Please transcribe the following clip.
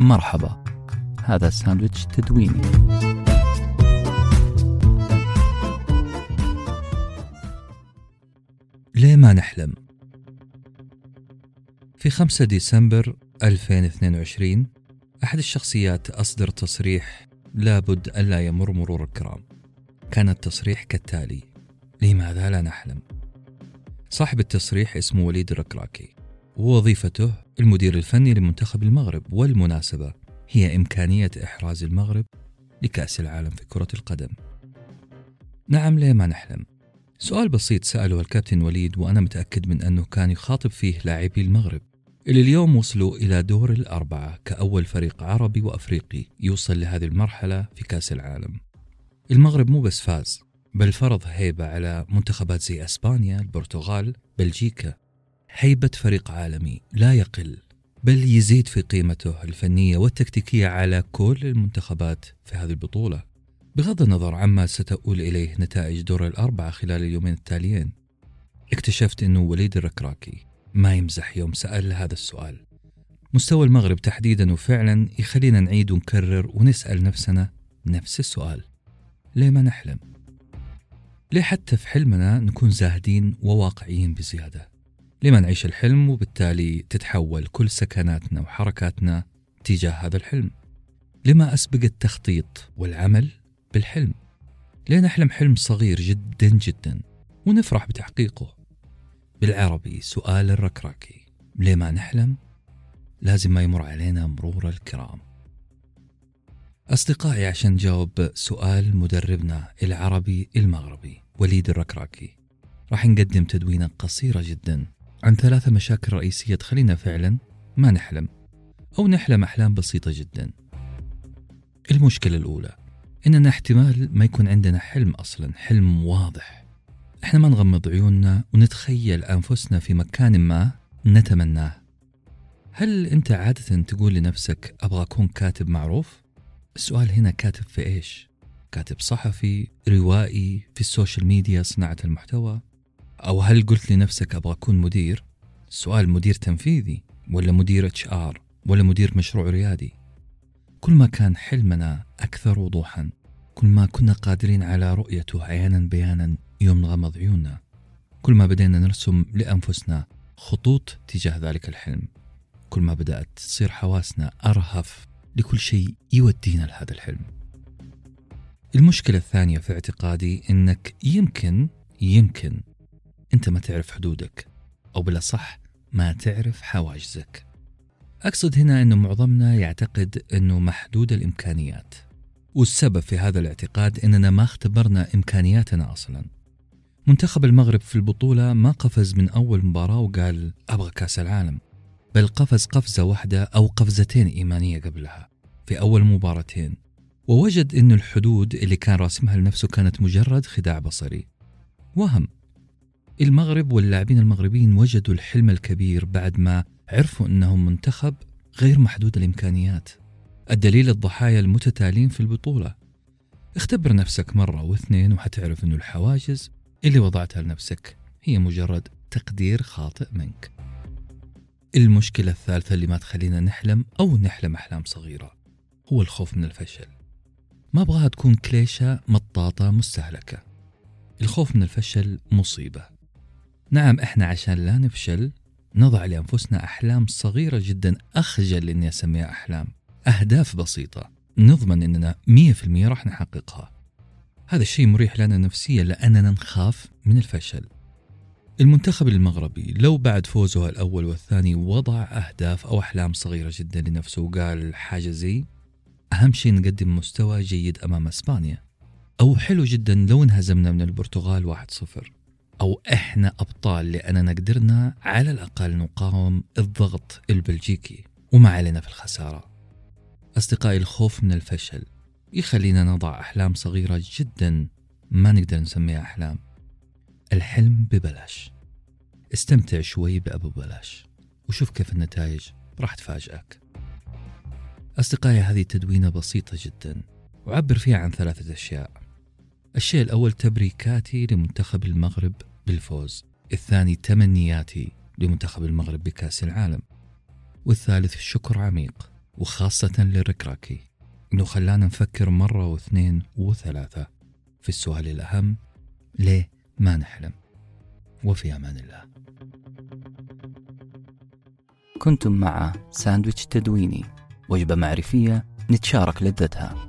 مرحبا هذا ساندويتش تدويني ليه ما نحلم؟ في 5 ديسمبر 2022 أحد الشخصيات أصدر تصريح لابد ألا يمر مرور الكرام كان التصريح كالتالي لماذا لا نحلم؟ صاحب التصريح اسمه وليد الركراكي ووظيفته المدير الفني لمنتخب المغرب والمناسبة هي إمكانية إحراز المغرب لكأس العالم في كرة القدم. نعم ليه ما نحلم؟ سؤال بسيط سأله الكابتن وليد وأنا متأكد من أنه كان يخاطب فيه لاعبي المغرب. اللي اليوم وصلوا إلى دور الأربعة كأول فريق عربي وأفريقي يوصل لهذه المرحلة في كأس العالم. المغرب مو بس فاز بل فرض هيبة على منتخبات زي أسبانيا، البرتغال، بلجيكا. هيبة فريق عالمي لا يقل بل يزيد في قيمته الفنية والتكتيكية على كل المنتخبات في هذه البطولة بغض النظر عما ستؤول إليه نتائج دور الأربعة خلال اليومين التاليين اكتشفت أنه وليد الركراكي ما يمزح يوم سأل هذا السؤال مستوى المغرب تحديدا وفعلا يخلينا نعيد ونكرر ونسأل نفسنا نفس السؤال ليه ما نحلم؟ ليه حتى في حلمنا نكون زاهدين وواقعيين بزيادة؟ ليه ما نعيش الحلم وبالتالي تتحول كل سكناتنا وحركاتنا تجاه هذا الحلم؟ لما أسبق التخطيط والعمل بالحلم؟ ليه نحلم حلم صغير جدا جدا ونفرح بتحقيقه؟ بالعربي سؤال الركراكي ليه ما نحلم؟ لازم ما يمر علينا مرور الكرام أصدقائي عشان نجاوب سؤال مدربنا العربي المغربي وليد الركراكي راح نقدم تدوينة قصيرة جدا عن ثلاثة مشاكل رئيسية تخلينا فعلا ما نحلم أو نحلم أحلام بسيطة جدا المشكلة الأولى إننا احتمال ما يكون عندنا حلم أصلا حلم واضح إحنا ما نغمض عيوننا ونتخيل أنفسنا في مكان ما نتمناه هل أنت عادة تقول لنفسك أبغى أكون كاتب معروف؟ السؤال هنا كاتب في إيش؟ كاتب صحفي، روائي، في ال social media صناعة المحتوى؟ أو هل قلت لنفسك أبغى أكون مدير؟ السؤال مدير تنفيذي ولا مدير HR ولا مدير مشروع ريادي؟ كل ما كان حلمنا أكثر وضوحا كل ما كنا قادرين على رؤيته عيانا بيانا يوم نغمض عيوننا كل ما بدينا نرسم لأنفسنا خطوط تجاه ذلك الحلم كل ما بدأت تصير حواسنا أرهف لكل شيء يودينا لهذا الحلم المشكلة الثانية في اعتقادي أنك يمكن يمكن أنت ما تعرف حدودك أو بالأصح ما تعرف حواجزك. أقصد هنا أنه معظمنا يعتقد أنه محدود الإمكانيات. والسبب في هذا الاعتقاد أننا ما اختبرنا إمكانياتنا أصلا. منتخب المغرب في البطولة ما قفز من أول مباراة وقال أبغى كأس العالم بل قفز قفزة واحدة أو قفزتين إيمانية قبلها في أول مباراتين. ووجد أن الحدود اللي كان راسمها لنفسه كانت مجرد خداع بصري. وهم المغرب واللاعبين المغربيين وجدوا الحلم الكبير بعد ما عرفوا أنهم منتخب غير محدود الإمكانيات. الدليل الضحايا المتتالين في البطولة. اختبر نفسك مرة واثنين وحتعرف أن الحواجز اللي وضعتها لنفسك هي مجرد تقدير خاطئ منك. المشكلة الثالثة اللي ما تخلينا نحلم أو نحلم أحلام صغيرة هو الخوف من الفشل. ما أبغاها تكون كليشة مطاطة مستهلكة. الخوف من الفشل مصيبة. نعم إحنا عشان لا نفشل نضع لأنفسنا أحلام صغيرة جدا أخجل إني أسميها أحلام. أهداف بسيطة نضمن إننا 100% راح نحققها. هذا الشيء مريح لنا نفسيا لأننا نخاف من الفشل. المنتخب المغربي لو بعد فوزه الأول والثاني وضع أهداف أو أحلام صغيرة جدا لنفسه وقال حاجة زي أهم شيء نقدم مستوى جيد أمام أسبانيا. أو حلو جدا لو انهزمنا من البرتغال 1-0 أو إحنا أبطال لأننا قدرنا على الأقل نقاوم الضغط البلجيكي وما علينا في الخسارة. أصدقائي الخوف من الفشل يخلينا نضع أحلام صغيرة جدا ما نقدر نسميها أحلام. الحلم ببلاش. استمتع شوي بأبو بلاش وشوف كيف النتائج راح تفاجئك. أصدقائي هذه تدوينة بسيطة جدا. وعبر فيها عن ثلاثة أشياء. الشيء الأول تبريكاتي لمنتخب المغرب بالفوز. الثاني تمنياتي لمنتخب المغرب بكأس العالم. والثالث شكر عميق وخاصة للركراكي إنه خلانا نفكر مرة واثنين وثلاثة في السؤال الأهم ليه ما نحلم؟ وفي أمان الله. كنتم مع ساندويتش تدويني. وجبة معرفية نتشارك لذتها.